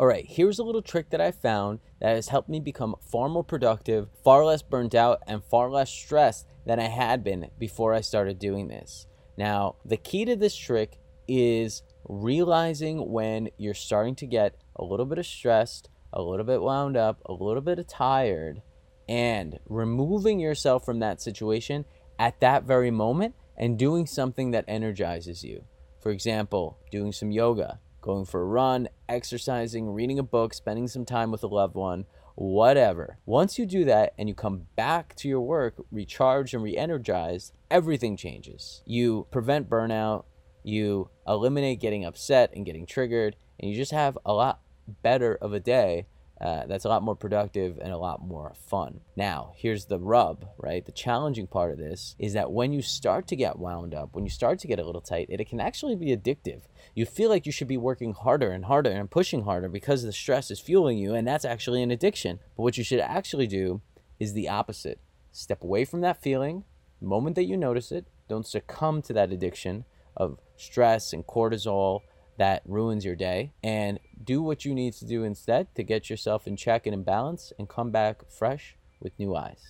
All right, here's a little trick that I found that has helped me become far more productive, far less burnt out, and far less stressed than I had been before I started doing this. Now, the key to this trick is realizing when you're starting to get a little bit of stressed, a little bit wound up, a little bit of tired, and removing yourself from that situation at that very moment and doing something that energizes you. For example, doing some yoga, going for a run, exercising, reading a book, spending some time with a loved one, whatever. Once you do that and you come back to your work recharged and re energized, everything changes. You prevent burnout, you eliminate getting upset and getting triggered, and you just have a lot better of a day uh, that's a lot more productive and a lot more fun. Now, here's the rub, right? The challenging part of this is that when you start to get wound up, when you start to get a little tight, it, it can actually be addictive. You feel like you should be working harder and harder and pushing harder because the stress is fueling you, and that's actually an addiction. But what you should actually do is the opposite step away from that feeling, the moment that you notice it, don't succumb to that addiction of stress and cortisol that ruins your day and do what you need to do instead to get yourself in check and in balance and come back fresh with new eyes.